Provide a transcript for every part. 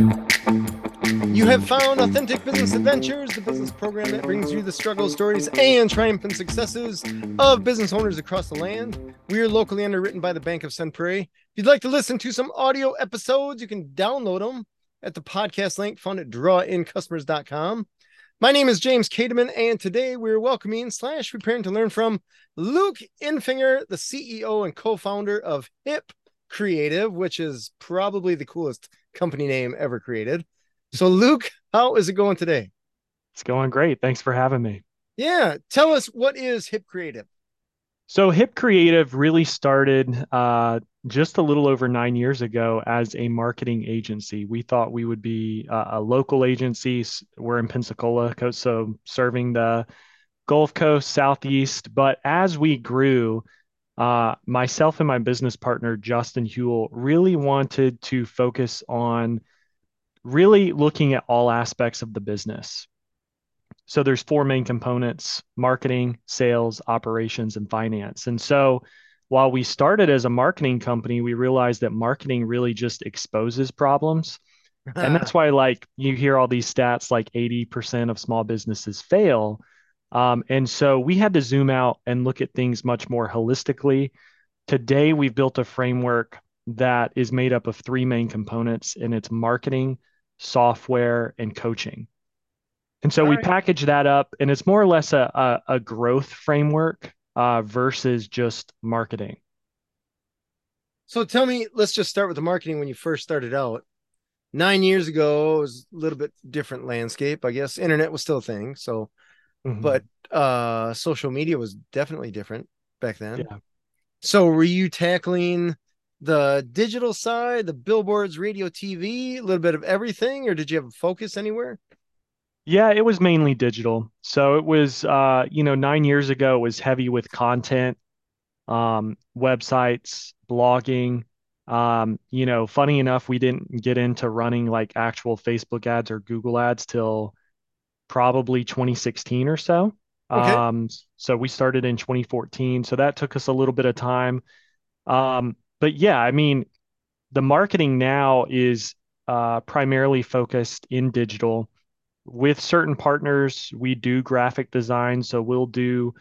You have found Authentic Business Adventures, the business program that brings you the struggle stories and triumphant successes of business owners across the land. We are locally underwritten by the Bank of Sun Prairie. If you'd like to listen to some audio episodes, you can download them at the podcast link found at drawincustomers.com. My name is James Kademan, and today we're welcoming slash preparing to learn from Luke Infinger, the CEO and co-founder of Hip Creative, which is probably the coolest company name ever created. So, Luke, how is it going today? It's going great. Thanks for having me. Yeah. Tell us what is Hip Creative? So, Hip Creative really started uh, just a little over nine years ago as a marketing agency. We thought we would be a local agency. We're in Pensacola, so serving the Gulf Coast, Southeast. But as we grew, uh, myself and my business partner, Justin Hewell, really wanted to focus on really looking at all aspects of the business. So there's four main components marketing, sales, operations, and finance. And so while we started as a marketing company, we realized that marketing really just exposes problems. and that's why, like, you hear all these stats like 80% of small businesses fail. Um, and so we had to zoom out and look at things much more holistically. Today, we've built a framework that is made up of three main components, and it's marketing, software, and coaching. And so All we right. package that up, and it's more or less a, a, a growth framework uh, versus just marketing. So tell me, let's just start with the marketing when you first started out. Nine years ago, it was a little bit different landscape. I guess internet was still a thing. So, mm-hmm. but uh, social media was definitely different back then. Yeah. So were you tackling the digital side, the billboards, radio, TV, a little bit of everything, or did you have a focus anywhere? Yeah, it was mainly digital. So it was, uh, you know, nine years ago, it was heavy with content, um, websites, blogging. Um, you know, funny enough, we didn't get into running like actual Facebook ads or Google ads till probably 2016 or so. Okay. Um, so we started in 2014. So that took us a little bit of time. Um, but yeah, I mean, the marketing now is uh, primarily focused in digital. With certain partners, we do graphic design. So we'll do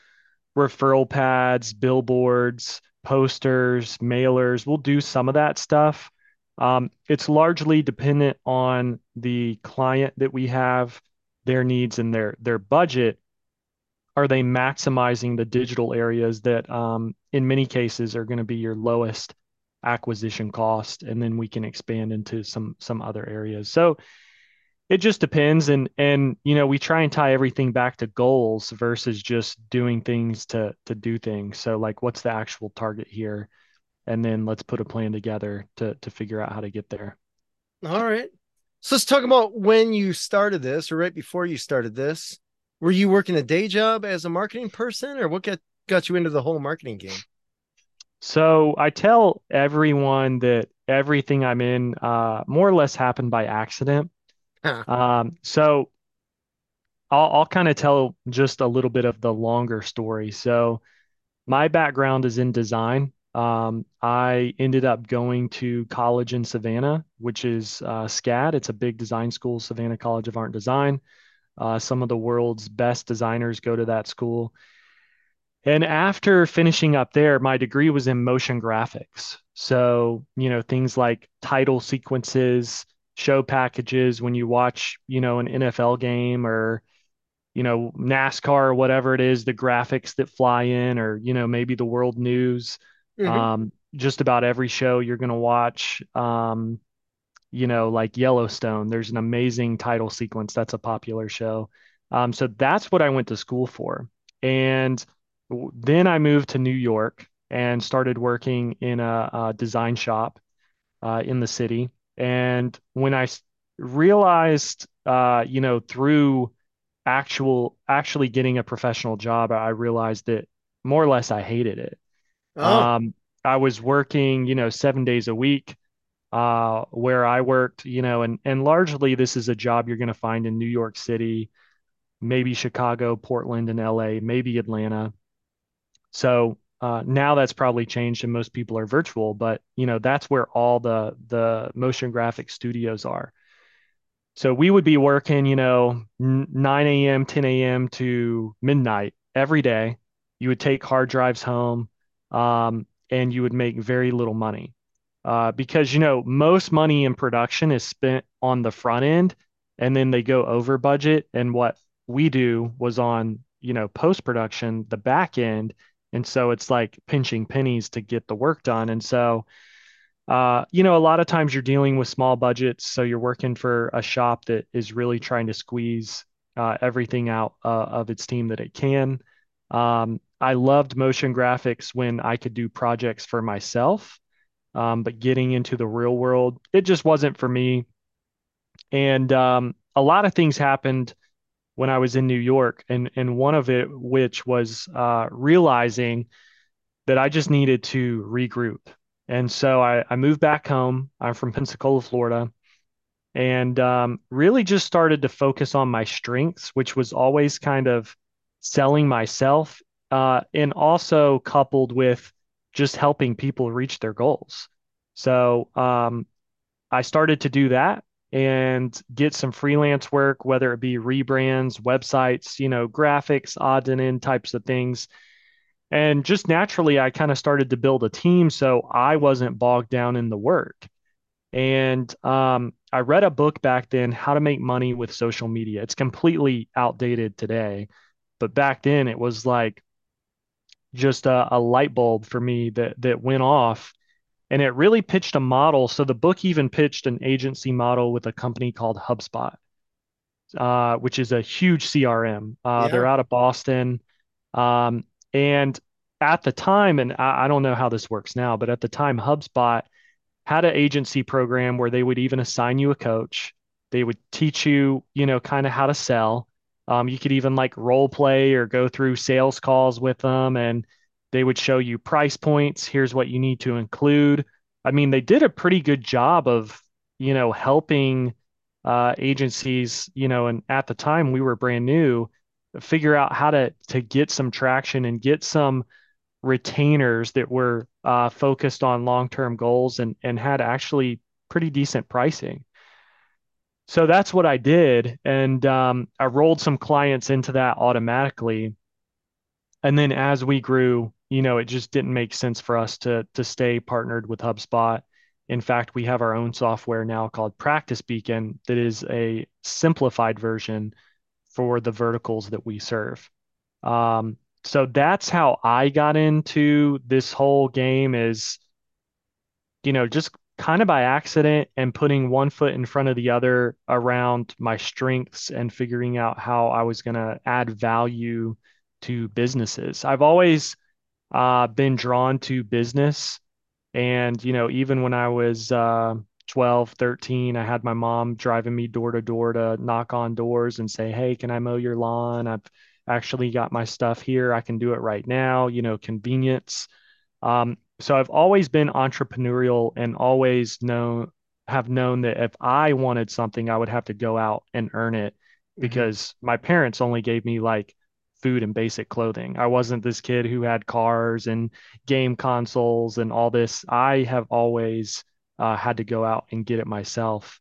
referral pads, billboards, posters, mailers. We'll do some of that stuff. Um, it's largely dependent on the client that we have, their needs, and their their budget are they maximizing the digital areas that um, in many cases are going to be your lowest acquisition cost and then we can expand into some some other areas? So it just depends and and you know we try and tie everything back to goals versus just doing things to to do things. So like what's the actual target here? And then let's put a plan together to to figure out how to get there. All right so let's talk about when you started this or right before you started this. Were you working a day job as a marketing person or what got got you into the whole marketing game? So i tell everyone that everything i'm in uh, more or less happened by accident. Huh. um, so i'll, I'll kind of tell just a little bit of the longer story. So my background is in design um, I ended up going to college in Savannah, which is uh, SCAD. It's a big design school, Savannah College of Art and Design. Uh, some of the world's best designers go to that school. And after finishing up there, my degree was in motion graphics. So, you know, things like title sequences, show packages, when you watch, you know, an NFL game or, you know, NASCAR or whatever it is, the graphics that fly in, or, you know, maybe the world news. Mm-hmm. Um, just about every show you're going to watch. Um, you know, like Yellowstone. There's an amazing title sequence. That's a popular show. Um, so that's what I went to school for. And then I moved to New York and started working in a, a design shop uh, in the city. And when I realized, uh, you know, through actual actually getting a professional job, I realized that more or less I hated it. Oh. Um, I was working, you know, seven days a week uh, where I worked, you know, and and largely this is a job you're going to find in New York City, maybe Chicago, Portland, and LA, maybe Atlanta. So uh, now that's probably changed, and most people are virtual. But you know, that's where all the the motion graphic studios are. So we would be working, you know, 9 a.m., 10 a.m. to midnight every day. You would take hard drives home, um, and you would make very little money. Uh, because, you know, most money in production is spent on the front end and then they go over budget. And what we do was on, you know, post production, the back end. And so it's like pinching pennies to get the work done. And so, uh, you know, a lot of times you're dealing with small budgets. So you're working for a shop that is really trying to squeeze uh, everything out uh, of its team that it can. Um, I loved motion graphics when I could do projects for myself. Um, but getting into the real world, it just wasn't for me. And um, a lot of things happened when I was in New York, and and one of it, which was uh, realizing that I just needed to regroup. And so I, I moved back home. I'm from Pensacola, Florida, and um, really just started to focus on my strengths, which was always kind of selling myself, uh, and also coupled with just helping people reach their goals. So um, I started to do that and get some freelance work, whether it be rebrands, websites, you know, graphics, odds and end types of things. And just naturally, I kind of started to build a team so I wasn't bogged down in the work. And um, I read a book back then, How to Make Money with Social Media. It's completely outdated today, but back then it was like just a, a light bulb for me that that went off and it really pitched a model. So the book even pitched an agency model with a company called HubSpot, uh, which is a huge CRM. Uh, yeah. They're out of Boston, um, and at the time, and I, I, don't know how this works now, but at the time, HubSpot had an agency program where they would even assign you a coach. They would teach you, you know, kind of how to sell. Um, you could even like role play or go through sales calls with them and they would show you price points. Here's what you need to include. I mean, they did a pretty good job of, you know, helping uh, agencies, you know, and at the time we were brand new, figure out how to to get some traction and get some retainers that were uh, focused on long-term goals and and had actually pretty decent pricing. So that's what I did, and um, I rolled some clients into that automatically. And then as we grew, you know, it just didn't make sense for us to to stay partnered with HubSpot. In fact, we have our own software now called Practice Beacon that is a simplified version for the verticals that we serve. Um, so that's how I got into this whole game is, you know, just kind of by accident and putting one foot in front of the other around my strengths and figuring out how I was going to add value to businesses. I've always uh, been drawn to business. And, you know, even when I was uh, 12, 13, I had my mom driving me door to door to knock on doors and say, Hey, can I mow your lawn? I've actually got my stuff here. I can do it right now, you know, convenience. Um, so I've always been entrepreneurial and always known have known that if I wanted something, I would have to go out and earn it mm-hmm. because my parents only gave me like food and basic clothing. I wasn't this kid who had cars and game consoles and all this. I have always uh, had to go out and get it myself.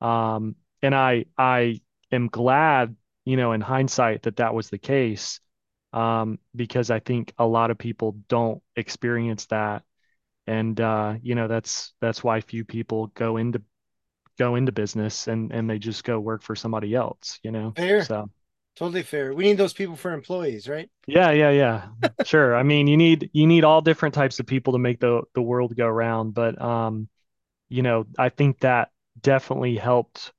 Um, and I I am glad, you know, in hindsight that that was the case, um, because I think a lot of people don't experience that, and uh, you know that's that's why few people go into go into business and and they just go work for somebody else, you know. Fair. So Totally fair. We need those people for employees, right? Yeah, yeah, yeah. sure. I mean, you need you need all different types of people to make the the world go round, but um you know, I think that definitely helped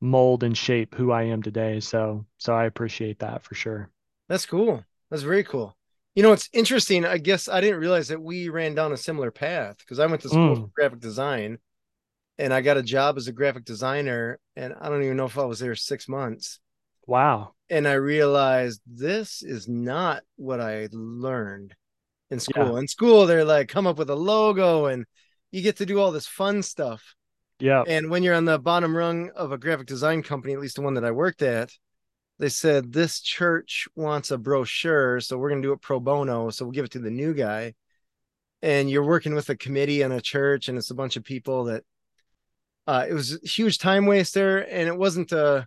mold and shape who I am today. So so I appreciate that for sure. That's cool. That's very cool. You know, it's interesting. I guess I didn't realize that we ran down a similar path because I went to school mm. for graphic design and I got a job as a graphic designer. And I don't even know if I was there six months. Wow and I realized this is not what I learned in school. Yeah. In school, they're like, come up with a logo and you get to do all this fun stuff. Yeah. And when you're on the bottom rung of a graphic design company, at least the one that I worked at, they said this church wants a brochure, so we're gonna do it pro bono. So we'll give it to the new guy. And you're working with a committee and a church, and it's a bunch of people that uh, it was a huge time waster, and it wasn't a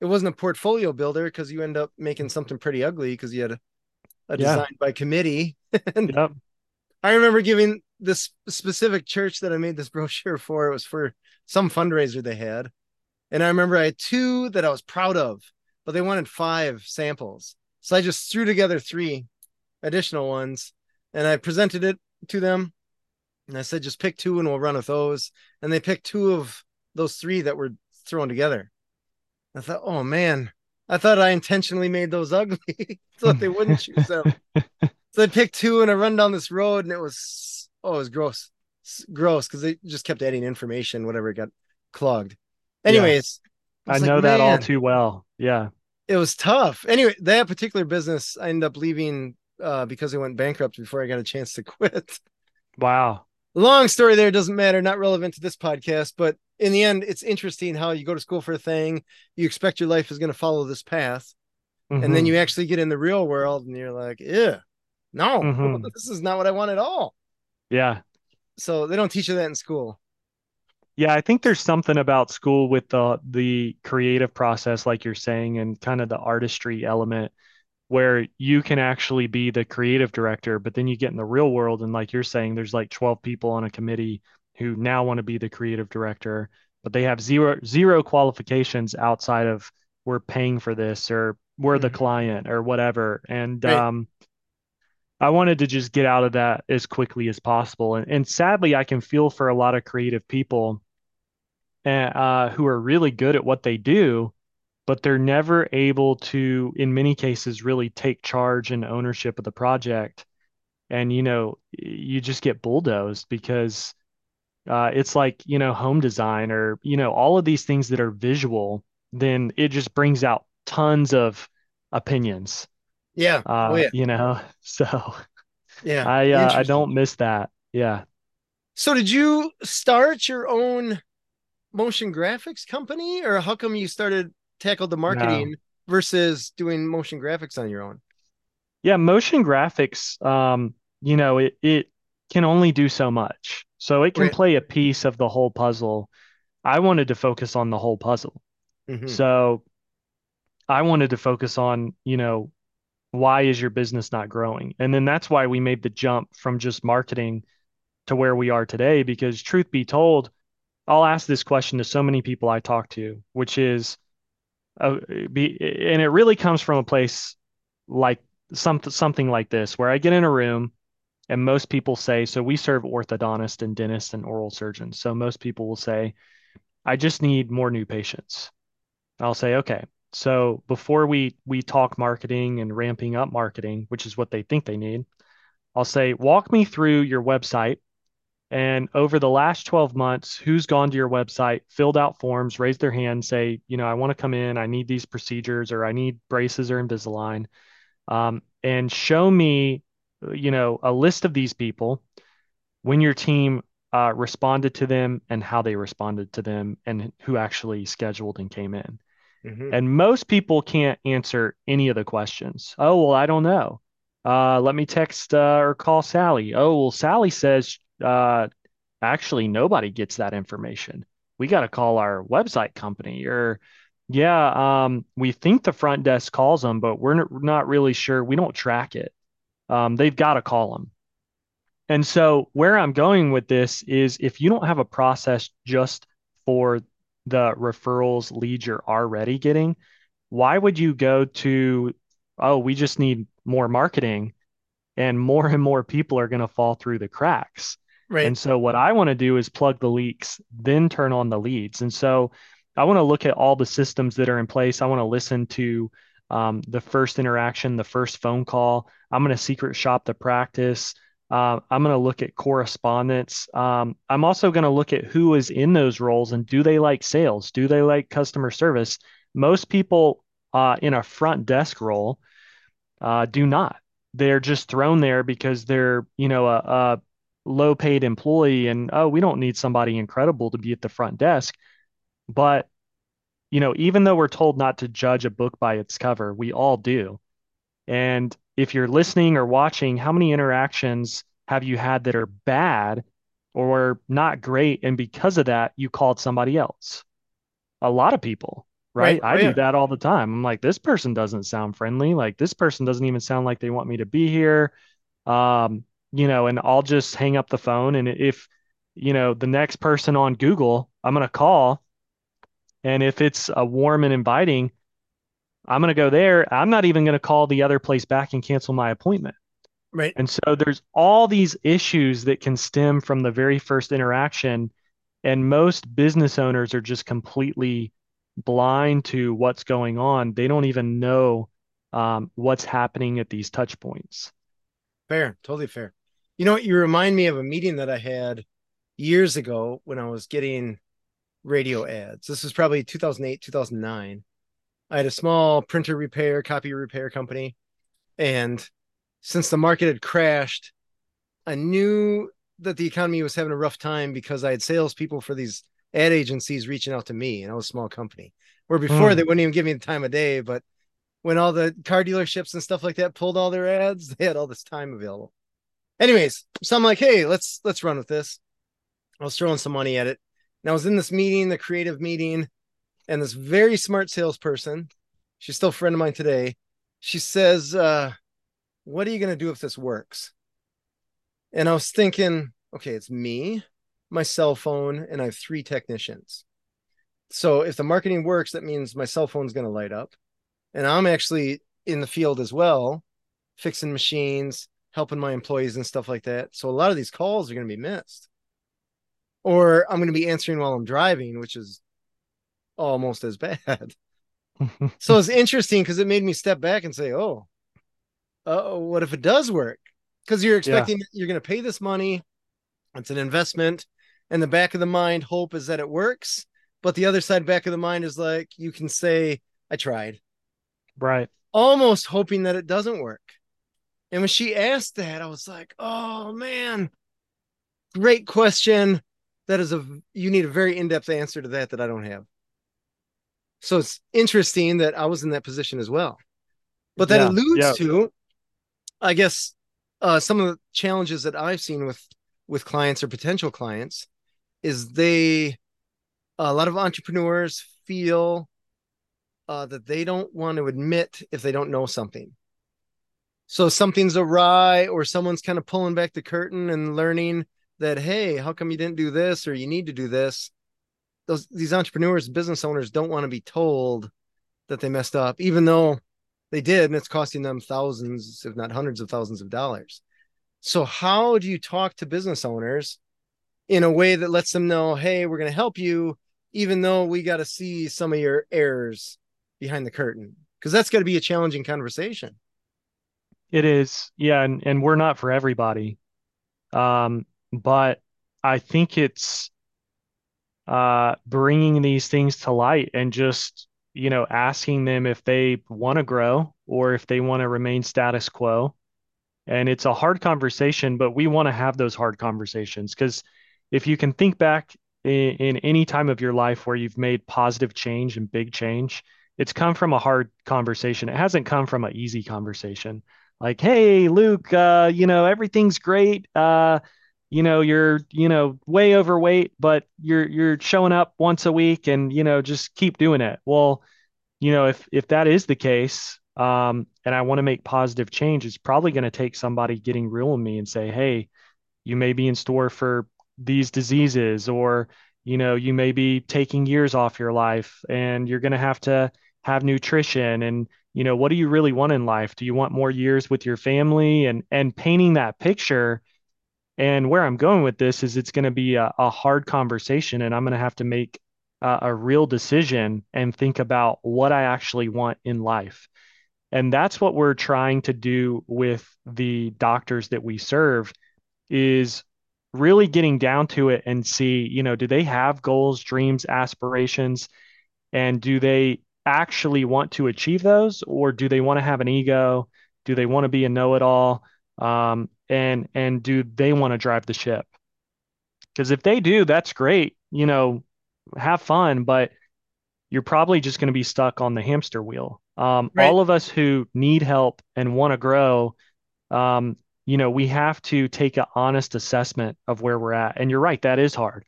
it wasn't a portfolio builder because you end up making something pretty ugly because you had a, a Yeah. design by committee. and Yep. I remember giving this specific church that I made this brochure for. It was for some fundraiser they had, and I remember I had two that I was proud of, but they wanted five samples, so I just threw together three additional ones, and I presented it to them. And I said, just pick two and we'll run with those. And they picked two of those three that were thrown together. I thought, oh man, I thought I intentionally made those ugly so that they wouldn't choose them. so I picked two and I run down this road and it was, oh, it was gross. It's gross because they just kept adding information, whatever it got clogged. Anyways, I was like, know that all too well. Yeah. It was tough. Anyway, that particular business, I ended up leaving uh, because it went bankrupt before I got a chance to quit. Wow. long story there doesn't matter not relevant to this podcast but in the end it's interesting how you go to school for a thing you expect your life is going to follow this path and then Mhm. you actually get in the real world and you're like yeah no Mhm. this is not what i want at all Yeah. so they don't teach you that in school Yeah, I think there's something about school with the the creative process, like you're saying, and kind of the artistry element where you can actually be the creative director, but then you get in the real world and like you're saying, there's like 12 people on a committee who now want to be the creative director, but they have zero zero qualifications outside of we're paying for this or we're the Mhm. client or whatever. And Right. um I wanted to just get out of that as quickly as possible. And, and sadly, I can feel for a lot of creative people uh, who are really good at what they do, but they're never able to, in many cases, really take charge and ownership of the project. And, you know, you just get bulldozed because uh, it's like, you know, home design or, you know, all of these things that are visual, then it just brings out tons of opinions, yeah oh uh, yeah you know? So yeah I uh, I don't miss that. Yeah. so did you start your own motion graphics company or how come you started tackled the marketing versus doing motion graphics on your own Yeah, motion graphics, um, you know, it it can only do so much. So it can Right. play a piece of the whole puzzle. I wanted to focus on the whole puzzle. Mhm. So I wanted to focus on, you know, why is your business not growing? And then that's why we made the jump from just marketing to where we are today. Because truth be told, I'll ask this question to so many people I talk to, which is, uh, be, and it really comes from a place like something something like this, where I get in a room and most people say, so we serve orthodontists and dentists and oral surgeons. So most people will say, I just need more new patients. I'll say, okay. So before we we talk marketing and ramping up marketing, which is what they think they need, I'll say, walk me through your website. And over the last 12 months, who's gone to your website, filled out forms, raised their hand, say, you know, I want to come in, I need these procedures, or I need braces or Invisalign, um, and show me, you know, a list of these people when your team uh, responded to them and how they responded to them and who actually scheduled and came in. Mhm. And most people can't answer any of the questions. Oh, well, I don't know. Uh, let me text uh, or call Sally. Oh, well, Sally says uh, actually nobody gets that information. We got to call our website company. Or, yeah, um, we think the front desk calls them, but we're not really sure. We don't track it. Um, they've got to call them. And so, where I'm going with this is if you don't have a process just for the referrals leads you're already getting, why would you go to, oh, we just need more marketing and more and more people are going to fall through the cracks. Right. And so, what I want to do is plug the leaks, then turn on the leads. And so, I want to look at all the systems that are in place. I want to listen to um, the first interaction, the first phone call. I'm going to secret shop the practice. Uh, I'm going to look at correspondence. Um, I'm also going to look at who is in those roles and do they like sales? Do they like customer service? Most people uh, in a front desk role uh, do not. They're just thrown there because they're, you know, a, a low paid employee and, oh, we don't need somebody incredible to be at the front desk. But, you know, even though we're told not to judge a book by its cover, we all do. And if you're listening or watching, how many interactions have you had that are bad or not great. And because of that, you called somebody else. A lot of people, right? Right. I do that all the time. I'm like, this person doesn't sound friendly. Like, this person doesn't even sound like they want me to be here. Um, you know, and I'll just hang up the phone. And if, you know, the next person on Google, I'm going to call. And if it's a warm and inviting, I'm going to go there. I'm not even going to call the other place back and cancel my appointment. Right. And so there's all these issues that can stem from the very first interaction. And most business owners are just completely blind to what's going on. They don't even know um, what's happening at these touch points. Fair. Totally fair. You know what? You remind me of a meeting that I had years ago when I was getting radio ads. This was probably 2008, 2009. I had a small printer repair, copy repair company. And since the market had crashed, I knew that the economy was having a rough time because I had salespeople for these ad agencies reaching out to me, and I was a small company. Where before Mm. they wouldn't even give me the time of day, but when all the car dealerships and stuff like that pulled all their ads, they had all this time available. Anyways, so I'm like, hey, let's let's run with this. I was throwing some money at it. And I was in this meeting, the creative meeting, and this very smart salesperson, she's still a friend of mine today. She says, uh, what are you gonna do if this works? And I was thinking, okay, it's me, my cell phone, and I have three technicians. So if the marketing works, that means my cell phone's going to light up. And I'm actually in the field as well, fixing machines, helping my employees and stuff like that. So a lot of these calls are going to be missed. Or I'm going to be answering while I'm driving, which is almost as bad. so it's interesting because it made me step back and say, oh, oh, what if it does work? Because you're expecting you're going to pay this money. It's an investment. And the back of the mind hope is that it works. But the other side back of the mind is like, you can say, I tried, Right. almost hoping that it doesn't work. And when she asked that, I was like, oh man, great question. That is a, you need a very in depth answer to that that I don't have. So it's interesting that I was in that position as well. But that Yeah, alludes yeah. to, I guess, uh, some of the challenges that I've seen with with clients or potential clients is they a lot of entrepreneurs feel uh, that they don't want to admit if they don't know something. So something's awry, or someone's kind of pulling back the curtain and learning that, hey, how come you didn't do this, or you need to do this? Those these entrepreneurs, business owners, don't want to be told that they messed up, even though they did, and it's costing them thousands, if not hundreds of thousands of dollars. So, how do you talk to business owners in a way that lets them know, hey, we're going to help you, even though we got to see some of your errors behind the curtain? Because that's got to be a challenging conversation. It is. Yeah, and and we're not for everybody. Um, but I think it's uh bringing these things to light and just, you know, asking them if they want to grow or if they want to remain status quo. And it's a hard conversation, but we want to have those hard conversations because if you can think back in, in any time of your life where you've made positive change and big change, it's come from a hard conversation. It hasn't come from an easy conversation. Like, hey, Luke, uh, you know, everything's great. Uh, you know, you're, you know, way overweight, but you're you're showing up once a week and, you know, just keep doing it. Well, you know, if if that is the case, um, and I want to make positive change, it's probably going to take somebody getting real with me and say, hey, you may be in store for these diseases, or you know, you may be taking years off your life, and you're going to have to have nutrition and you know what do you really want in life? Do you want more years with your family? And and painting that picture and where i'm going with this is it's going to be a, a hard conversation and i'm going to have to make a, a real decision and think about what i actually want in life. And that's what we're trying to do with the doctors that we serve is really getting down to it and see, you know, do they have goals, dreams, aspirations, and do they actually want to achieve those, or do they want to have an ego? Do they want to be a know-it-all? Um, and and do they want to drive the ship? Because if they do, that's great. You know, have fun, but you're probably just going to be stuck on the hamster wheel. Um, Right. all of us who need help and want to grow, um, you know, we have to take an honest assessment of where we're at. And you're right, that is hard.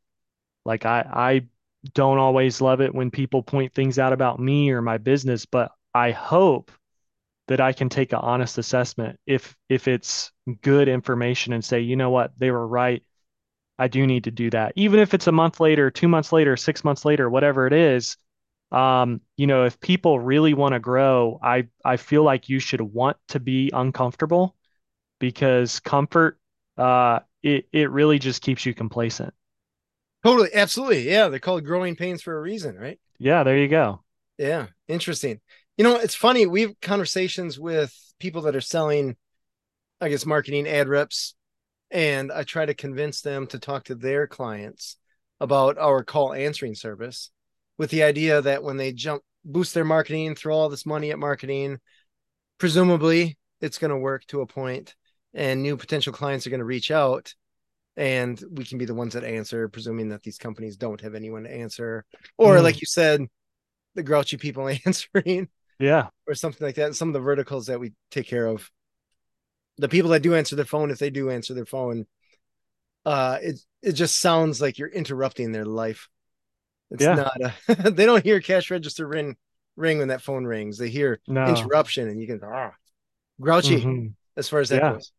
Like I I don't always love it when people point things out about me or my business, but I hope that I can take an honest assessment if if it's good information and say, you know what, they were right. I do need to do that. Even if it's a month later, two months later, six months later, whatever it is, um, you know, if people really want to grow, I I feel like you should want to be uncomfortable because comfort uh it it really just keeps you complacent. Totally, absolutely. Yeah, they're called growing pains for a reason, right? Yeah, there you go. Yeah, interesting. You know, it's funny. We have conversations with people that are selling, I guess, marketing ad reps, and I try to convince them to talk to their clients about our call answering service with the idea that when they jump, boost their marketing, throw all this money at marketing, presumably it's going to work to a point and new potential clients are going to reach out and we can be the ones that answer, presuming that these companies don't have anyone to answer, or mm. like you said, the grouchy people answering, yeah, or something like that. Some of the verticals that we take care of, the people that do answer their phone, if they do answer their phone, uh, it it just sounds like you're interrupting their life. It's yeah. not a, they don't hear cash register ring ring when that phone rings. They hear no. interruption, and you can ah, grouchy mm-hmm. as far as that yeah. goes.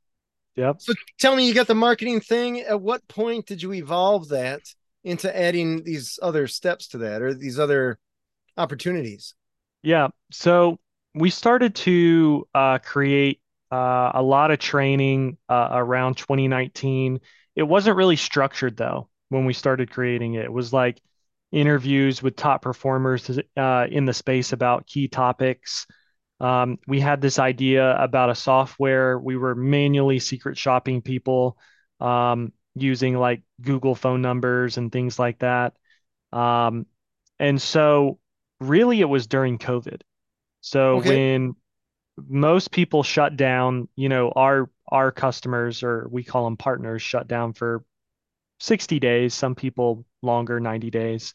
Yep. So tell me, you got the marketing thing. At what point did you evolve that into adding these other steps to that or these other opportunities? Yeah. So we started to uh, create uh, a lot of training uh, around 2019. It wasn't really structured though when we started creating it. It was like interviews with top performers uh, in the space about key topics. Um, we had this idea about a software. We were manually secret shopping people um, using like Google phone numbers and things like that. Um, and so, really, it was during COVID. So okay. when most people shut down, you know, our our customers or we call them partners shut down for 60 days. Some people longer, 90 days.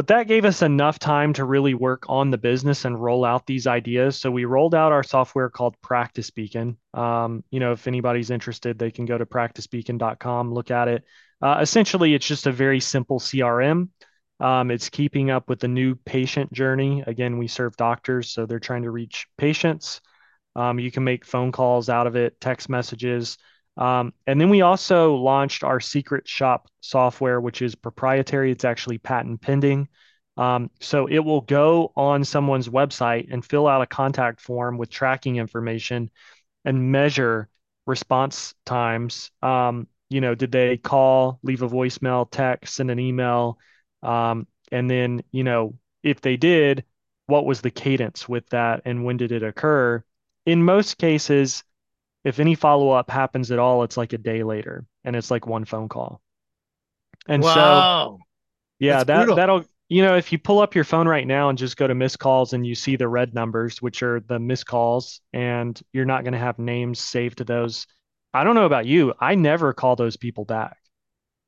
But that gave us enough time to really work on the business and roll out these ideas. So we rolled out our software called Practice Beacon. Um, you know, if anybody's interested, they can go to practicebeacon.com, look at it. Uh, essentially, it's just a very simple CRM. Um, it's keeping up with the new patient journey. Again, we serve doctors, so they're trying to reach patients. Um, you can make phone calls out of it, text messages. Um, and then we also launched our secret shop software, which is proprietary. It's actually patent pending. Um, so it will go on someone's website and fill out a contact form with tracking information and measure response times. Um, you know, did they call, leave a voicemail, text, send an email? Um, and then, you know, if they did, what was the cadence with that and when did it occur? In most cases, if any follow up happens at all, it's like a day later and it's like one phone call. And wow. so, yeah, That's that, brutal. that'll, you know, if you pull up your phone right now and just go to missed calls and you see the red numbers, which are the missed calls, and you're not going to have names saved to those. I don't know about you. I never call those people back.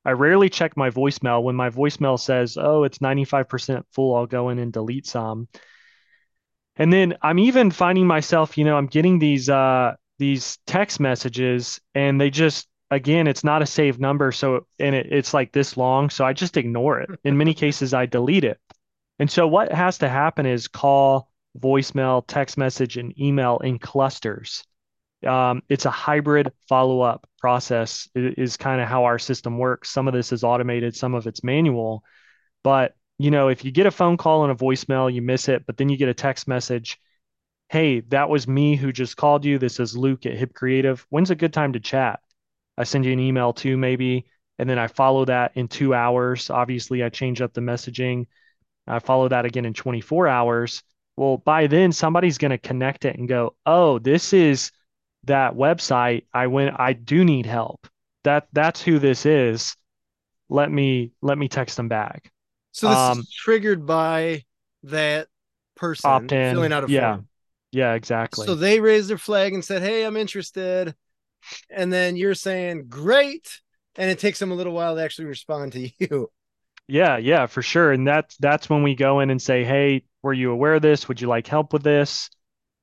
I rarely check my voicemail. When my voicemail says, oh, it's 95% full, I'll go in and delete some. And then I'm even finding myself, you know, I'm getting these uh, these text messages and they just again it's not a saved number so and it, it's like this long so i just ignore it. In many cases i delete it. And so what has to happen is call voicemail text message and email in clusters. Um, it's a hybrid follow-up process is kind of how our system works. Some of this is automated some of it's manual. But you know if you get a phone call and a voicemail you miss it but then you get a text message hey, that was me who just called you. This is Luke at Hip Creative. When's a good time to chat? I send you an email too, maybe, and then I follow that in two hours. Obviously, I change up the messaging. I follow that again in 24 hours. Well, by then, somebody's going to connect it and go, oh, this is that website. I went, I do need help. That that's who this is. Let me let me text them back. So this um, is triggered by that person opt-in, filling out a yeah. form. Yeah, exactly. So they raised their flag and said, Hey, I'm interested. And then you're saying, Great. And it takes them a little while to actually respond to you. Yeah, yeah, for sure. And that's that's when we go in and say, Hey, were you aware of this? Would you like help with this?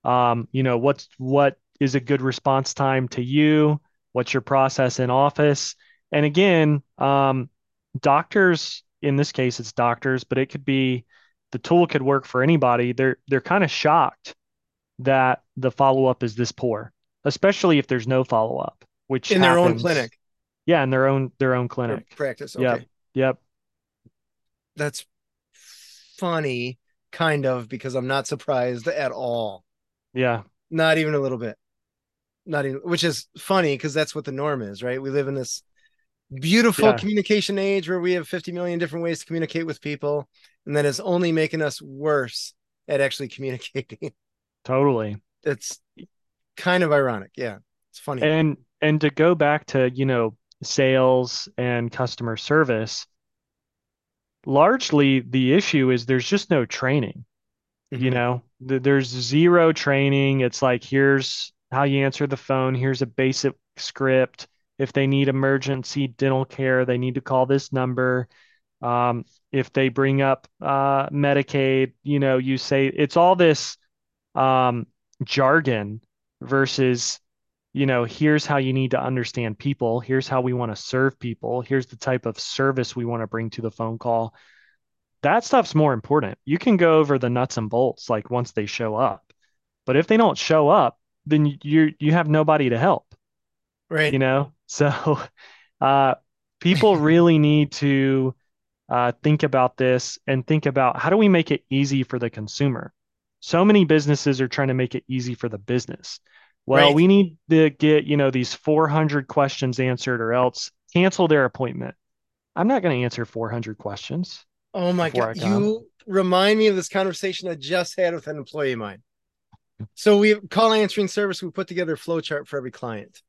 Um, you know, what's what is a good response time to you? What's your process in office? And again, um, doctors, in this case, it's doctors, but it could be the tool could work for anybody. They're they're kind of shocked that the follow up is this poor, especially if there's no follow up, which in their own clinic Yeah, in their own their own clinic. practice. Okay. Yep. Yep. That's funny, kind of, because I'm not surprised at all. Yeah. Not even a little bit. Not even, which is funny because that's what the norm is, right? We live in this beautiful Yeah. communication age where we have 50 million different ways to communicate with people, and that is only making us worse at actually communicating. Totally. it's kind of ironic. Yeah. It's funny. And and to go back to, you know, sales and customer service, largely the issue is there's just no training. You Mhm. know, Th- there's zero training. It's like, here's how you answer the phone. Here's a basic script. If they need emergency dental care, they need to call this number. Um, if they bring up uh, Medicaid, you know, you say it's all this um, jargon versus, you know, here's how you need to understand people. Here's how we want to serve people. Here's the type of service we want to bring to the phone call that stuff's more important. You can go over the nuts and bolts like once they show up. But if they don't show up, then you you have nobody to help, Right. you know? So uh people really need to uh think about this and think about how do we make it easy for the consumer? So many businesses are trying to make it easy for the business. Well, Right. we need to get, you know, these 400 questions answered or else cancel their appointment. I'm not going to answer 400 questions. Oh my God. You remind me of this conversation I just had with an employee of mine. So we call answering service, we put together a flow chart for every client.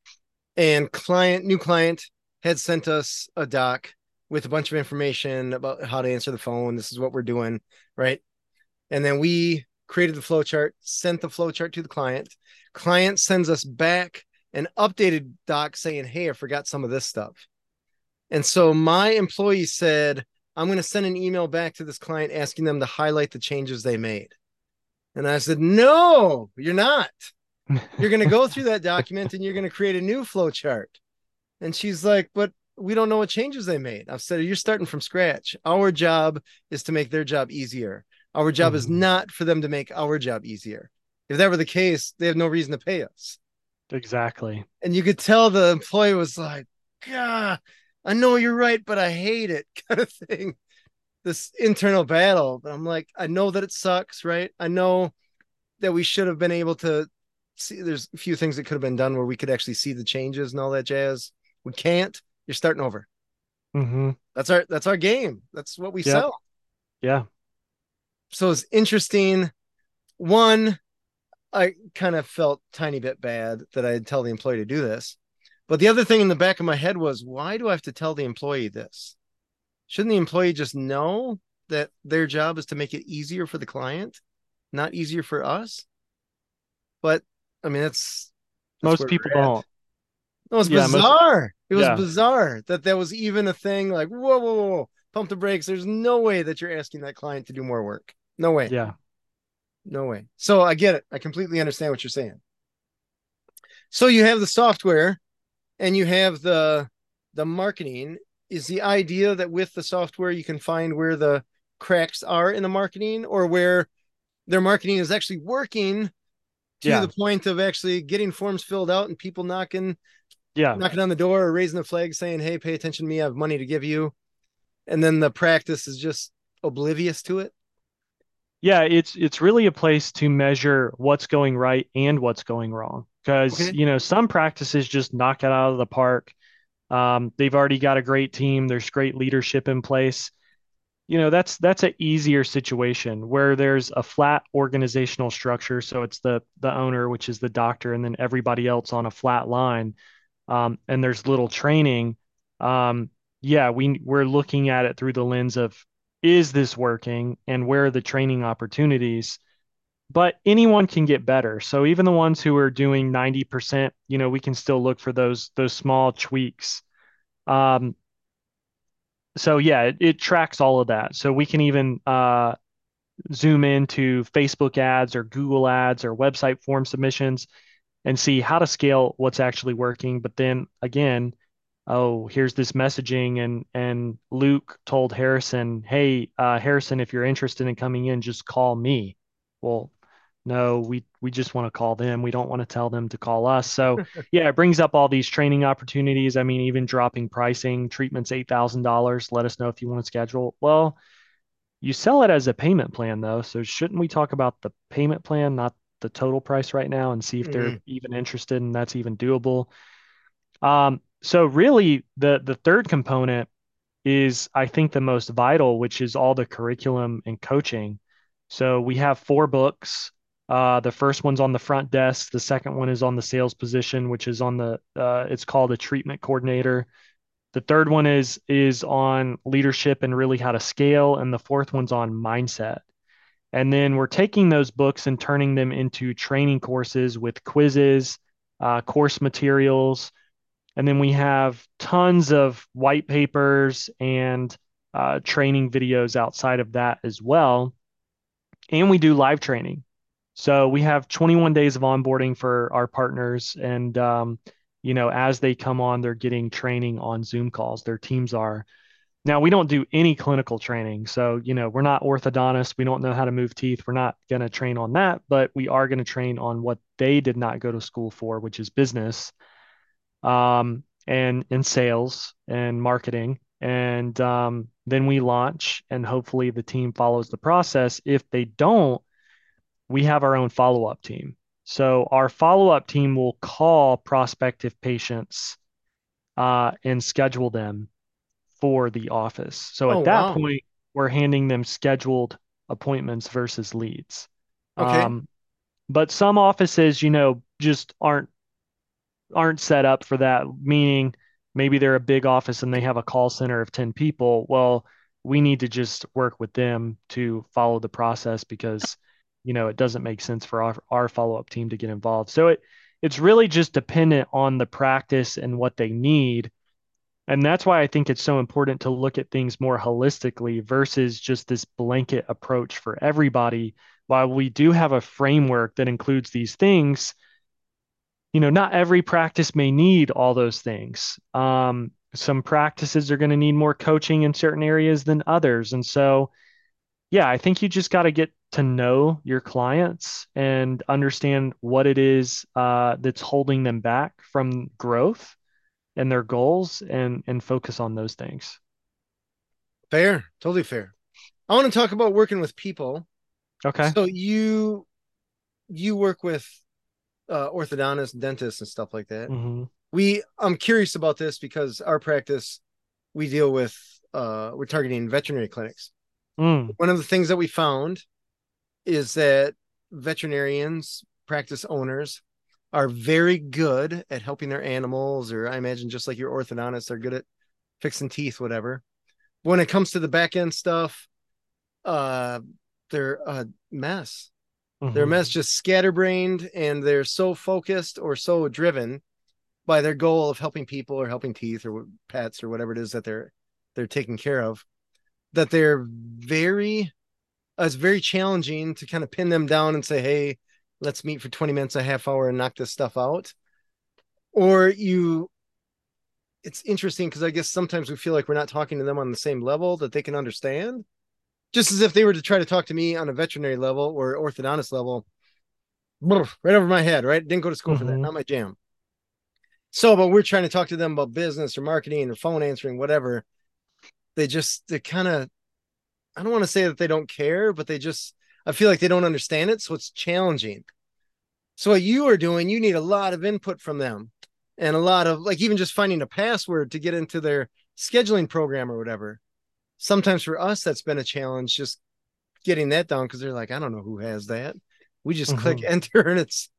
And client, new client had sent us a doc with a bunch of information about how to answer the phone. This is what we're doing, right? And then we created the flow chart, sent the flow chart to the client. Client sends us back an updated doc saying, Hey, I forgot some of this stuff. And so my employee said, I'm going to send an email back to this client asking them to highlight the changes they made. And I said, No, you're not. You're going to go through that document and you're going to create a new flow chart. And she's like, But we don't know what changes they made. I've said, You're starting from scratch. Our job is to make their job easier. Our job is Mhm. not for them to make our job easier. If that were the case, they have no reason to pay us. Exactly. And you could tell the employee was like, God, I know you're right, but I hate it, kind of thing. This internal battle. But I'm like, I know that it sucks, right? I know that we should have been able to see there's a few things that could have been done where we could actually see the changes and all that jazz. We can't. You're starting over. hmm That's our that's our game. That's what we Yep. sell. Yeah. So it's interesting. One, I kind of felt tiny bit bad that I'd tell the employee to do this. But the other thing in the back of my head was, why do I have to tell the employee this? Shouldn't the employee just know that their job is to make it easier for the client, not easier for us? But I mean, that's, that's Most people don't. No, it's Yeah, most- bizarre. it was yeah. bizarre that that was even a thing. Like, whoa, whoa, whoa, pump the brakes. There's no way that you're asking that client to do more work. No way. Yeah. No way. So I get it. I completely understand what you're saying. So you have the software and you have the the marketing. Is the idea that with the software you can find where the cracks are in the marketing or where their marketing is actually working to Yeah. the point of actually getting forms filled out and people knocking Yeah. knocking on the door or raising the flag saying, Hey, pay attention to me, I have money to give you. And then the practice is just oblivious to it. Yeah, it's it's really a place to measure what's going right and what's going wrong. Because, Okay. you know, some practices just knock it out of the park. Um, they've already got a great team, there's great leadership in place. You know, that's that's an easier situation where there's a flat organizational structure. So it's the the owner, which is the doctor, and then everybody else on a flat line. Um, and there's little training. Um, yeah, we we're looking at it through the lens of is this working and where are the training opportunities? But anyone can get better. So even the ones who are doing 90%, you know, we can still look for those those small tweaks. Um, so yeah, it, it tracks all of that. So we can even uh, zoom into Facebook ads or Google ads or website form submissions. and see how to scale what's actually working. But then again, oh, here's this messaging and and Luke told Harrison, hey, uh, Harrison, if you're interested in coming in, just call me. Well, no, we we just want to call them. We don't want to tell them to call us. So yeah, it brings up all these training opportunities. I mean, even dropping pricing, treatments eight thousand dollars. Let us know if you want to schedule. Well, you sell it as a payment plan though, so shouldn't we talk about the payment plan, not the total price right now, and see if they're hmm even interested and that's even doable? Um, so really, the the third component is I think the most vital, which is all the curriculum and coaching. So we have four books. Uh, the first one's on the front desk. The second one is on the sales position, which is on the uh, it's called a treatment coordinator. The third one is is on leadership and really how to scale, and the fourth one's on mindset. And then we're taking those books and turning them into training courses with quizzes, uh, course materials, and then we have tons of white papers and uh, training videos outside of that as well. And we do live training. So we have 21 days of onboarding for our partners. And, um, you know, as they come on, they're getting training on Zoom calls. Their teams are. Now, we don't do any clinical training. So, you know, we're not orthodontists. We don't know how to move teeth. We're not going to train on that, but we are going to train on what they did not go to school for, which is business um, and in sales and marketing. And um, then we launch, and hopefully the team follows the process. If they don't, we have our own follow up team. So our follow up team will call prospective patients uh, and schedule them for the office. So Oh at that wow. point, we're handing them scheduled appointments versus leads. Okay. Um, but some offices, you know, just aren't aren't set up for that, meaning maybe they're a big office and they have a call center of 10 people. Well, we need to just work with them to follow the process because, you know, it doesn't make sense for our, our follow-up team to get involved. So it it's really just dependent on the practice and what they need. And that's why I think it's so important to look at things more holistically versus just this blanket approach for everybody. While we do have a framework that includes these things, you know, not every practice may need all those things. Um, some practices are going to need more coaching in certain areas than others. And so, yeah, I think you just got to get to know your clients and understand what it is uh, that's holding them back from growth and their goals and and focus on those things. Fair. Totally fair. I want to talk about working with people. Okay. So you you work with uh, orthodontists, dentists, and stuff like that. hmm We I'm curious about this because our practice we deal with uh, we're targeting veterinary clinics. Mm. One of the things that we found is that veterinarians, practice owners, are very good at helping their animals, or I imagine just like your orthodontists, they're good at fixing teeth, whatever. When it comes to the back end stuff, uh, they're a mess. They're a hmm mess, just scatterbrained, and they're so focused or so driven by their goal of helping people or helping teeth or pets or whatever it is that they're they're taking care of that they're very uh, it's very challenging to kind of pin them down and say hey let's meet for 20 minutes a half hour and knock this stuff out. Or you it's interesting because i guess sometimes we feel like we're not talking to them on the same level that they can understand just as if they were to try to talk to me on a veterinary level or orthodontist level right over my head right? Didn't go to school for that. Hmm not my jam. So but we're trying to talk to them about business or marketing or phone answering whatever. They just they kind of I don't want to say that they don't care, but they just I feel like they don't understand it, so it's challenging. So what you are doing, you need a lot of input from them, and a lot of like even just finding a password to get into their scheduling program or whatever. Sometimes for us, that's been a challenge just getting that down because they're like, I don't know who has that. We just click hmm enter and it's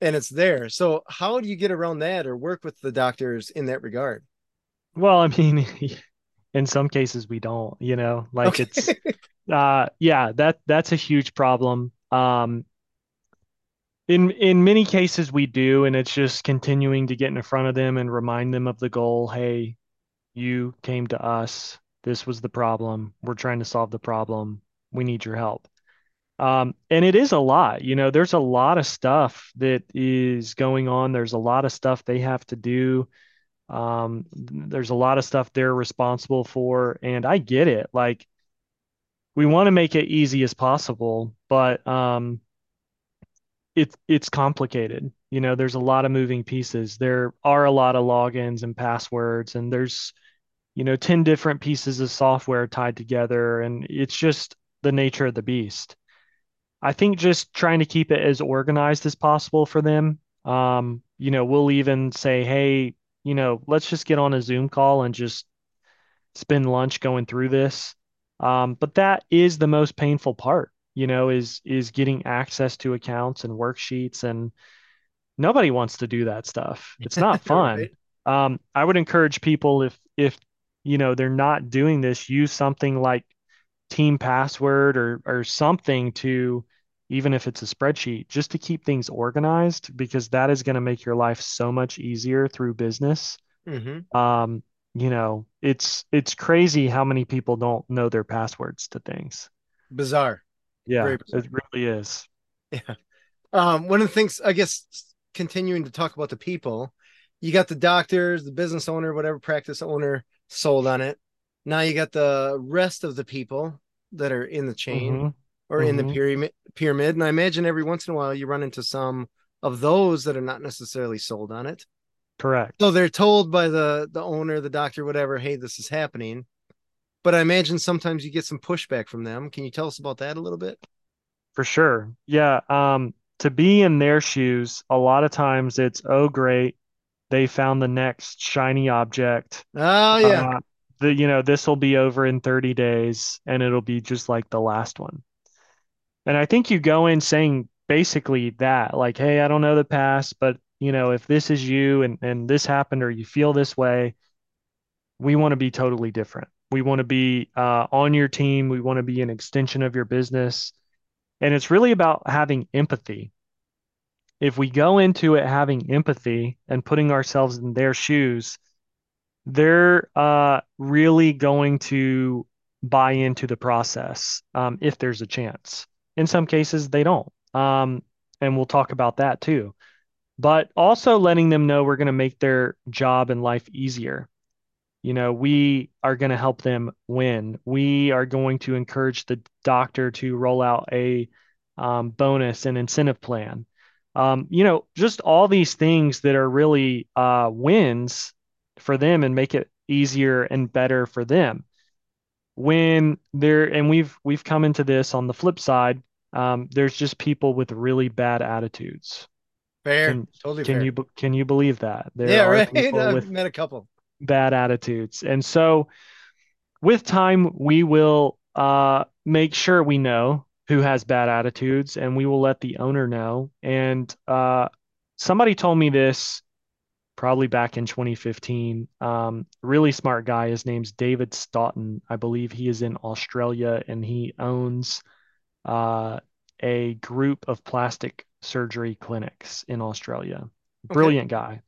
and it's there. So how do you get around that or work with the doctors in that regard? Well, I mean, in some cases we don't, you know, like Okay. it's uh yeah, that that's a huge problem. Um in in many cases we do, and it's just continuing to get in front of them and remind them of the goal. Hey, you came to us. This was the problem. We're trying to solve the problem. We need your help. Um, and it is a lot, you know, there's a lot of stuff that is going on. There's a lot of stuff they have to do. Um, there's a lot of stuff they're responsible for, and I get it. Like we want to make it easy as possible, but um, it's it's complicated. You know, there's a lot of moving pieces. There are a lot of logins and passwords, and there's, you know, 10 different pieces of software tied together, and it's just the nature of the beast. I think just trying to keep it as organized as possible for them. Um, you know, we'll even say, hey, you know, let's just get on a Zoom call and just spend lunch going through this. Um, but that is the most painful part, you know, is is getting access to accounts and worksheets and nobody wants to do that stuff. It's not fun. Right. Um, I would encourage people if if you know they're not doing this, use something like team password or or something to even if it's a spreadsheet just to keep things organized because that is going to make your life so much easier through business. Mm-hmm. um, you know it's it's crazy how many people don't know their passwords to things. Bizarre. Yeah bizarre. it really is. Yeah. Um, one of the things i guess continuing to talk about the people you got the doctors the business owner whatever practice owner sold on it now you got the rest of the people that are in the chain mm-hmm. or mm-hmm. in the mm-hmm. pyramid pyramid. And I imagine every once in a while you run into some of those that are not necessarily sold on it. Correct. So they're told by the the owner, the doctor, whatever, hey, this is happening. But I imagine sometimes you get some pushback from them. Can you tell us about that a little bit? For sure. Yeah. Um, to be in their shoes, a lot of times it's, oh, great. They found the next shiny object. Oh, yeah. Uh, the you know this will be over in 30 days and it'll be just like the last one. And i think you go in saying basically that like hey i don't know the past but you know if this is you and and this happened or you feel this way we want to be totally different. We want to be uh, on your team. We want to be an extension of your business. And it's really about having empathy if we go into it having empathy and putting ourselves in their shoes they're uh, really going to buy into the process um, if there's a chance. In some cases, they don't. Um, and we'll talk about that too. But also letting them know we're going to make their job and life easier. You know, we are going to help them win. We are going to encourage the doctor to roll out a um, bonus and incentive plan. Um, you know, just all these things that are really uh, wins for them and make it easier and better for them. When there and we've we've come into this on the flip side um, there's just people with really bad attitudes. Fair. Can, totally can fair. you can you believe that? There yeah right. i've met a couple. bad attitudes. And so with time we will uh, make sure we know who has bad attitudes and we will let the owner know and uh, somebody told me this probably back in 2015. Um, really smart guy. His name's David Stoughton. I believe he is in Australia and he owns uh, a group of plastic surgery clinics in Australia. Brilliant okay. guy.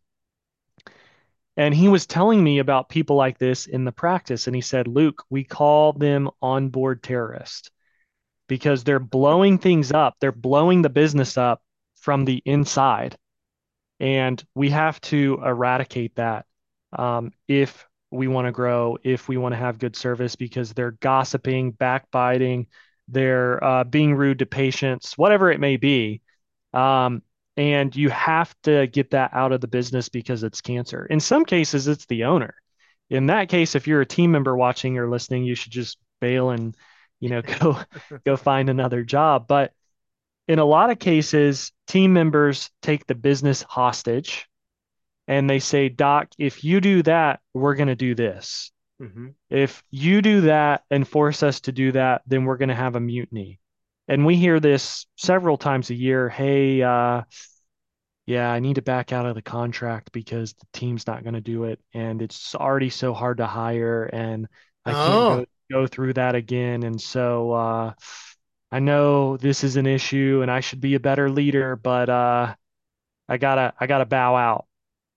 And he was telling me about people like this in the practice. And he said, Luke, we call them onboard terrorists because they're blowing things up. They're blowing the business up from the inside and we have to eradicate that um, if we want to grow, if we want to have good service, because they're gossiping, backbiting, they're uh, being rude to patients, whatever it may be. Um, and you have to get that out of the business because it's cancer. In some cases, it's the owner. In that case, if you're a team member watching or listening, you should just bail and you know go go find another job. But in a lot of cases, team members take the business hostage and they say, Doc, if you do that, we're going to do this. Mm-hmm. If you do that and force us to do that, then we're going to have a mutiny. And we hear this several times a year. Hey, uh, yeah, I need to back out of the contract because the team's not going to do it. And it's already so hard to hire. And I can't oh. go, go, through that again. And so, uh, I know this is an issue and I should be a better leader, but uh, I gotta I gotta bow out.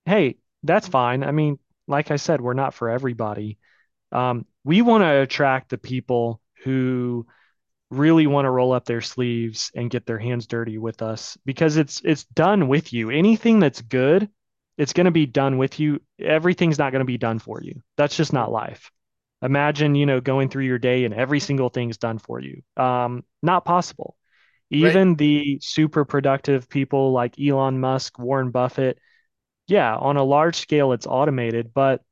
Hey, that's fine. I mean, like I said, we're not for everybody. Um, we want to attract the people who really want to roll up their sleeves and get their hands dirty with us because it's it's done with you. Anything that's good, it's going to be done with you. Everything's not going to be done for you. That's just not life. Imagine, you know, going through your day and every single thing's done for you. Um, not possible. Even right. the super productive people like Elon Musk, Warren Buffett, yeah, on a large scale, it's automated, but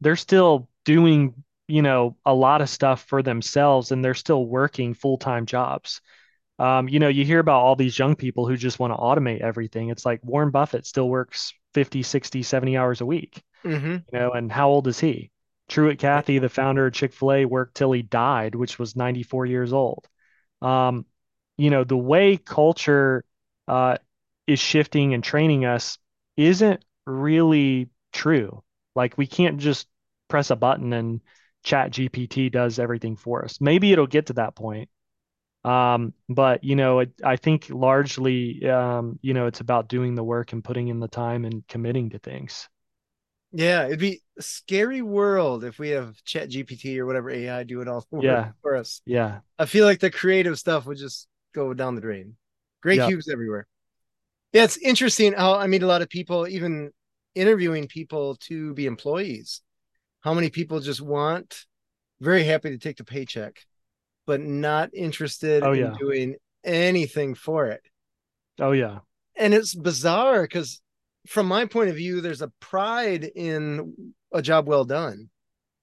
they're still doing you know a lot of stuff for themselves and they're still working full-time jobs um, you know you hear about all these young people who just want to automate everything it's like warren buffett still works 50 60 70 hours a week mm-hmm. you know and how old is he truett cathy the founder of chick-fil-a worked till he died which was 94 years old. Um, you know the way culture uh, is shifting and training us isn't really true. Like we can't just press a button and chat gpt does everything for us. Maybe it'll get to that point. Um, but you know it, i think largely um, you know it's about doing the work and putting in the time and committing to things yeah it'd be a scary world if we have chat gpt or whatever ai do it all yeah. for us. Yeah. I feel like the creative stuff would just go down the drain. Great yep. cubes everywhere. Yeah it's interesting how i meet a lot of people even interviewing people to be employees. How many people just want very happy to take the paycheck but not interested oh, in yeah. doing anything for it. Oh yeah. And it's bizarre because from my point of view there's a pride in a job well done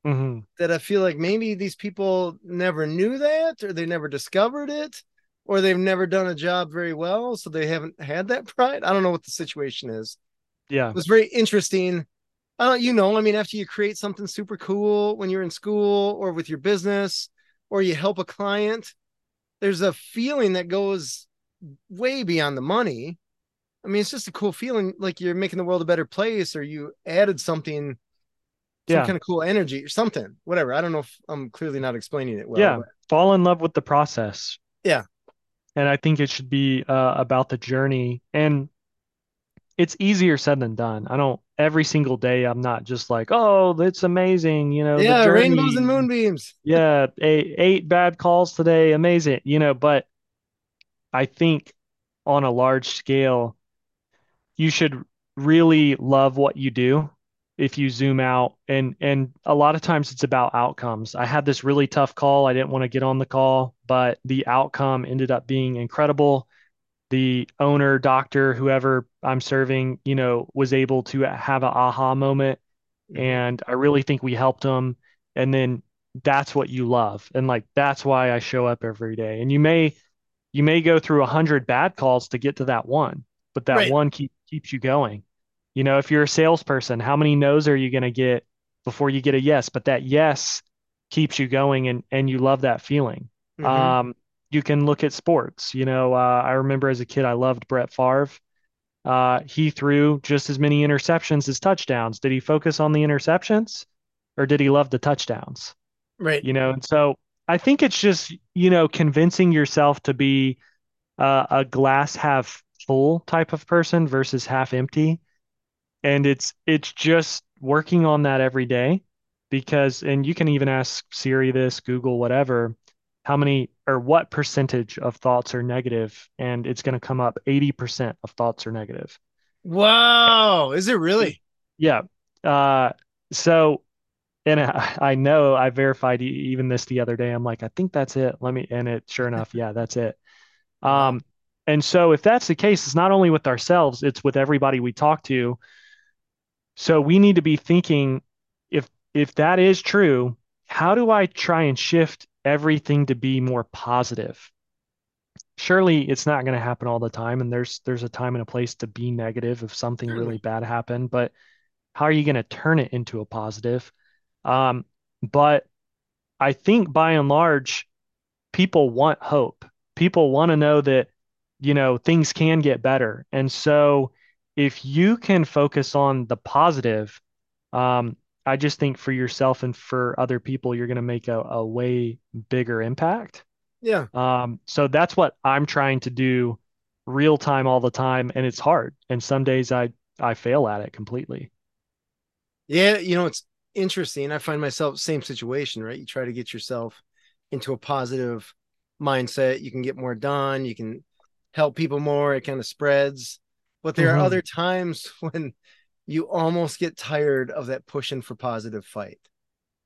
mm-hmm. that i feel like maybe these people never knew that or they never discovered it or they've never done a job very well so they haven't had that pride i don't know what the situation is yeah it was very interesting I don't, you know, I mean, after you create something super cool when you're in school or with your business, or you help a client, there's a feeling that goes way beyond the money. I mean, it's just a cool feeling, like you're making the world a better place, or you added something, some yeah. kind of cool energy or something, whatever. I don't know if I'm clearly not explaining it well. Yeah, but... fall in love with the process. Yeah, and I think it should be uh, about the journey, and it's easier said than done. I don't every single day I'm not just like, oh, it's amazing, you know. Yeah, rainbows and moonbeams. yeah, eight, eight bad calls today, amazing, you know. But I think on a large scale, you should really love what you do if you zoom out and and a lot of times it's about outcomes i had this really tough call i didn't want to get on the call but the outcome ended up being incredible the owner, doctor, whoever I'm serving, you know, was able to have an aha moment. Mm-hmm. And I really think we helped them. And then that's what you love. And like, that's why I show up every day. And you may, you may go through a hundred bad calls to get to that one, but that right. one keep, keeps you going. You know, if you're a salesperson, how many no's are you going to get before you get a yes? But that yes keeps you going and, and you love that feeling. Mm-hmm. Um, you can look at sports. You know, uh, I remember as a kid, I loved Brett Favre. Uh, he threw just as many interceptions as touchdowns. Did he focus on the interceptions or did he love the touchdowns? Right. You know, and so I think it's just, you know, convincing yourself to be uh, a glass half full type of person versus half empty. And it's, it's just working on that every day because, and you can even ask Siri this, Google, whatever how many or what percentage of thoughts are negative? And it's going to come up 80% of thoughts are negative. Wow. Is it really? Yeah. Uh, so and I, I know i verified even this the other day. I'm like i think that's it. Let me and it sure enough yeah that's it. Um and so if that's the case it's not only with ourselves it's with everybody we talk to so we need to be thinking if if that is true how do i try and shift everything to be more positive. Surely it's not going to happen all the time, and there's there's a time and a place to be negative if something really bad happened. But how are you going to turn it into a positive? Um, but I think by and large, people want hope. People want to know that you know things can get better, and so if you can focus on the positive, um, I just think for yourself and for other people, you're going to make a, a way bigger impact. Yeah. Um, so that's what I'm trying to do real time all the time. And it's hard. And some days I, I fail at it completely. Yeah. You know, it's interesting. I find myself same situation, right? You try to get yourself into a positive mindset. You can get more done. You can help people more. It kind of spreads. But there mm-hmm. are other times when you almost get tired of that pushing for positive fight.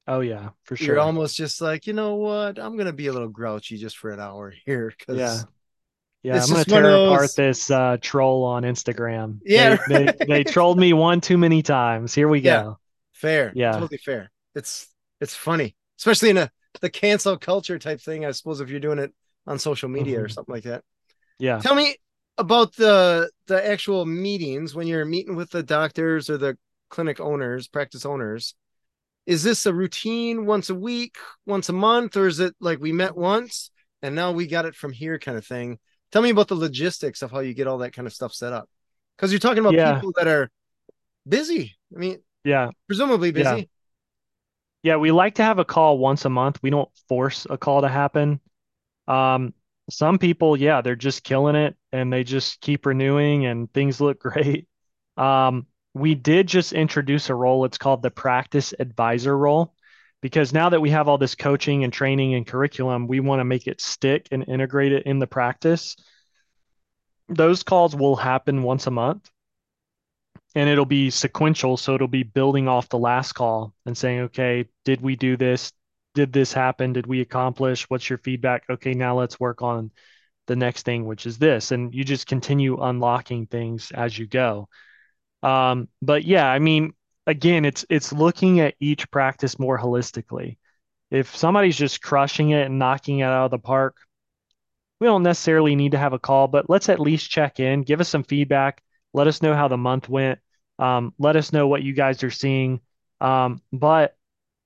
Oh yeah, for sure. You're almost just like, you know what? I'm gonna be a little grouchy just for an hour here because yeah, yeah. I'm gonna tear those... apart this uh, troll on Instagram. Yeah, they, they, they, trolled me one too many times. Here we yeah. go. Fair. Yeah, totally fair. It's it's funny, especially in a the cancel culture type thing. I suppose if you're doing it on social media mm-hmm. or something like that. Yeah. Tell me about the the actual meetings when you're meeting with the doctors or the clinic owners, practice owners. Is this a routine once a week, once a month, or is it like we met once and now we got it from here kind of thing? Tell me about the logistics of how you get all that kind of stuff set up. Because you're talking about yeah. people that are busy. I mean, yeah, presumably busy. Yeah. yeah, we like to have a call once a month. We don't force a call to happen. Um, some people, yeah, they're just killing it and they just keep renewing and things look great. Um, we did just introduce a role. It's called the practice advisor role because now that we have all this coaching and training and curriculum, we want to make it stick and integrate it in the practice. Those calls will happen once a month and it'll be sequential. So it'll be building off the last call and saying, okay, did we do this? Did this happen? Did we accomplish? What's your feedback? Okay, now let's work on the next thing, which is this. And you just continue unlocking things as you go. Um, but yeah, I mean, again, it's it's looking at each practice more holistically. If somebody's just crushing it and knocking it out of the park, we don't necessarily need to have a call, but let's at least check in, give us some feedback, let us know how the month went, um, let us know what you guys are seeing. Um, but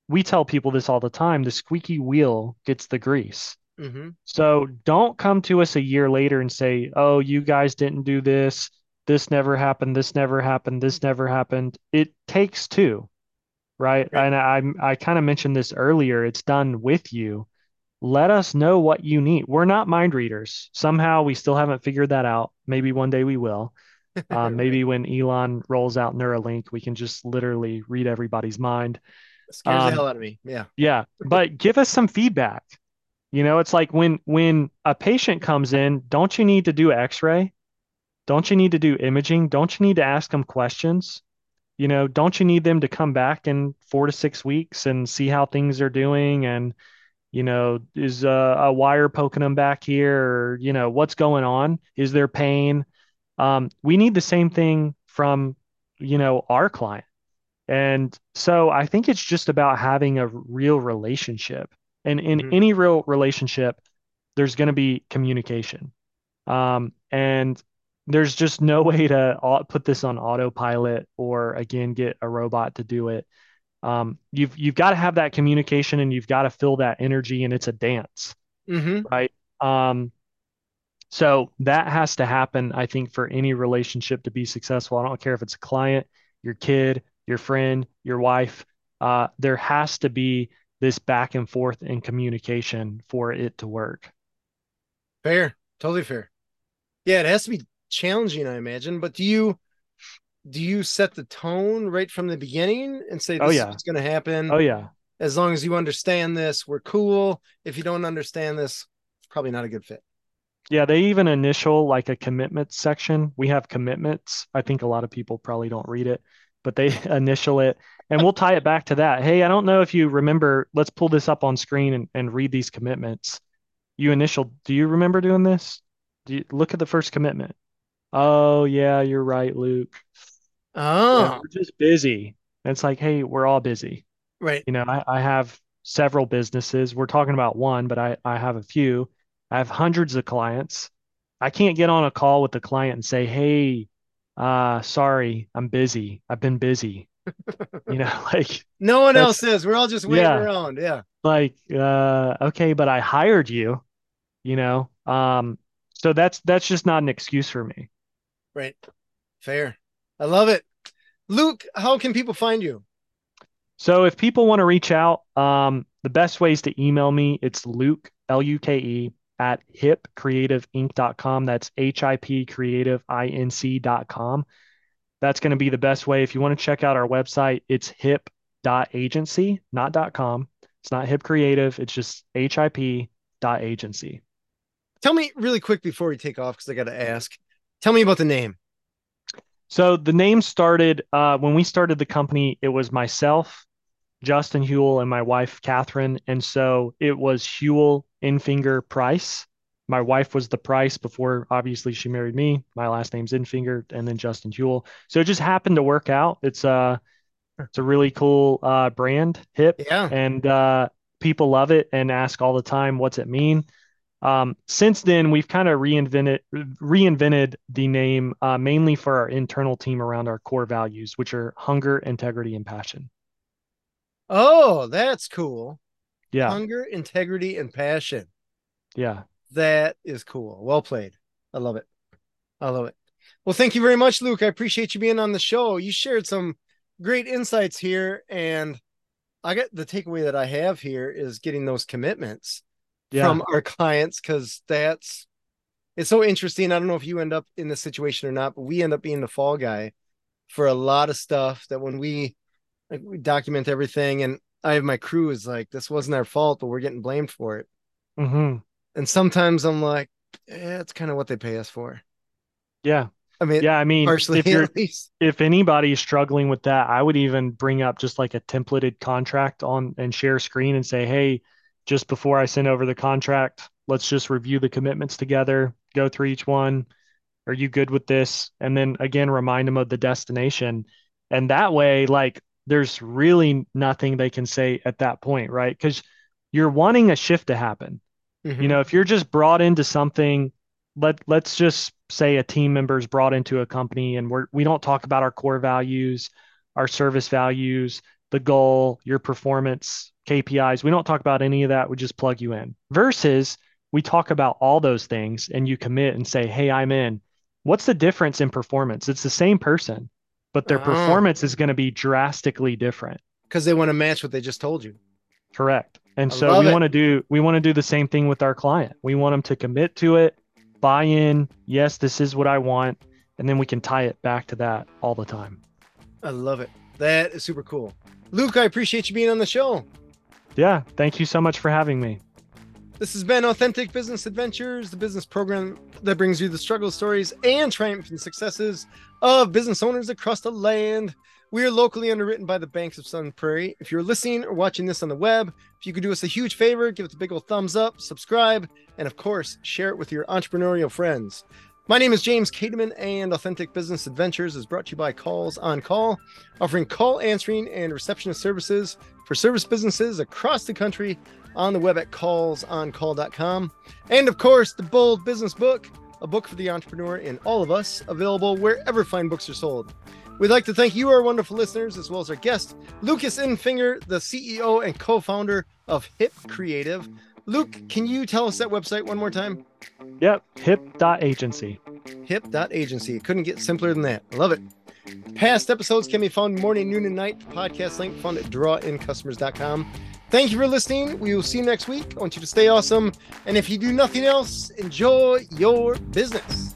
we tell people this all the time the squeaky wheel gets the grease. Mm-hmm. So don't come to us a year later and say, oh, you guys didn't do this. This never happened. This never happened. This never happened. It takes two, right? right. And I, I kind of mentioned this earlier. It's done with you. Let us know what you need. We're not mind readers. Somehow we still haven't figured that out. Maybe one day we will. Um, maybe when Elon rolls out Neuralink, we can just literally read everybody's mind scares um, the hell out of me. Yeah. Yeah. But give us some feedback. You know, it's like when when a patient comes in, don't you need to do x-ray? Don't you need to do imaging? Don't you need to ask them questions? You know, don't you need them to come back in 4 to 6 weeks and see how things are doing and you know, is a, a wire poking them back here or you know, what's going on? Is there pain? Um, we need the same thing from you know our client and so I think it's just about having a real relationship. And in mm-hmm. any real relationship, there's going to be communication. Um, and there's just no way to put this on autopilot or again get a robot to do it. Um, you've you've got to have that communication and you've got to fill that energy, and it's a dance, mm-hmm. right? Um, so that has to happen, I think, for any relationship to be successful. I don't care if it's a client, your kid, your friend, your wife. Uh, there has to be this back and forth in communication for it to work. Fair, totally fair. Yeah, it has to be challenging, I imagine. But do you do you set the tone right from the beginning and say oh, this yeah. is what's going to happen? Oh yeah. As long as you understand this, we're cool. If you don't understand this, it's probably not a good fit. Yeah, they even initial like a commitment section. We have commitments. I think a lot of people probably don't read it but they initial it and we'll tie it back to that. Hey, I don't know if you remember, let's pull this up on screen and, and read these commitments. You initial, do you remember doing this? Do you look at the first commitment? Oh, yeah, you're right, Luke. Oh, yeah, we're just busy. And it's like, hey, we're all busy. Right. You know, I, I have several businesses. We're talking about one, but I, I have a few. I have hundreds of clients. I can't get on a call with the client and say, hey, uh sorry i'm busy. I've been busy. You know like no one else is. We're all just waiting yeah, around yeah. Like uh okay but i hired you you know? Um so that's that's just not an excuse for me. Right. Fair. I love it. Luke how can people find you? So if people want to reach out um the best way is to email me it's luke l-u-k-e at hipcreativeinc.com. That's H-I-P creativeinc.com. That's going to be the best way. If you want to check out our website, it's hip.agency, not .com. It's not hip creative. It's just hip.agency. Tell me really quick before we take off, because I got to ask. Tell me about the name. So the name started uh, when we started the company. It was myself, Justin Hewell, and my wife Catherine, and so it was Hewell Infinger Price. My wife was the Price before, obviously, she married me. My last name's Infinger, and then Justin Hewell. So it just happened to work out. It's a uh, it's a really cool uh, brand, hip, Yeah. and uh, people love it and ask all the time, "What's it mean?" Um, since then, we've kind of reinvented reinvented the name uh, mainly for our internal team around our core values, which are hunger, integrity, and passion. Oh, that's cool. Yeah, Hunger, integrity, and passion. yeah. That is cool. Well played. I love it. I love it. Well, thank you very much, Luke. I appreciate you being on the show. You shared some great insights here, and I got the takeaway that I have here is getting those commitments Yeah. from our clients because that's it's so interesting. I don't know if you end up in this situation or not, but we end up being the fall guy for a lot of stuff that when we like we document everything and I have my crew is like, this wasn't our fault, but we're getting blamed for it. hmm And sometimes I'm like, eh, it's kind of what they pay us for. Yeah. I mean, Yeah. I mean, if you're if anybody is struggling with that, I would even bring up just like a templated contract on and share screen and say, hey, just before I send over the contract, let's just review the commitments together, go through each one. Are you good with this? And then again, remind them of the destination. And that way, like, there's really nothing they can say at that point, right? Because you're wanting a shift to happen. Mhm. You know, if you're just brought into something, let let's just say a team member is brought into a company and we're we don't talk about our core values, our service values, the goal, your performance, KPIs. We don't talk about any of that. We just plug you in. Versus we talk about all those things and you commit and say, "Hey, I'm in." What's the difference in performance? It's the same person, but their Oh. performance is going to be drastically different. because they want to match what they just told you. Correct. And I so we want to do we want to do the same thing with our client. We want them to commit to it, buy in, yes, this is what I want, and then we can tie it back to that all the time. I love it. That is super cool. Luke, I appreciate you being on the show. Yeah, thank you so much for having me. This has been Authentic Business Adventures, the business program that brings you the struggle stories and triumphant successes of business owners across the land. We are locally underwritten by the Banks of Sun Prairie. If you're listening or watching this on the web, if you could do us a huge favor, give us a big old thumbs up, subscribe, and of course, share it with your entrepreneurial friends. My name is James Kademan, and Authentic Business Adventures is brought to you by Calls on Call, offering call answering and receptionist services for service businesses across the country on the web at callsoncall.com. And of course, the Bold Business Book, a book for the entrepreneur in all of us, available wherever fine books are sold. We'd like to thank you, our wonderful listeners, as well as our guest, Lucas Infinger, the CEO and co founder of Hip Creative. Luke, can you tell us that website one more time? Yep, hip.agency. hip.agency. It couldn't get simpler than that. I love it. Past episodes can be found morning, noon, and night. Podcast link found at drawincustomers.com. Thank you for listening. We will see you next week. I want you to stay awesome. And if you do nothing else, enjoy your business.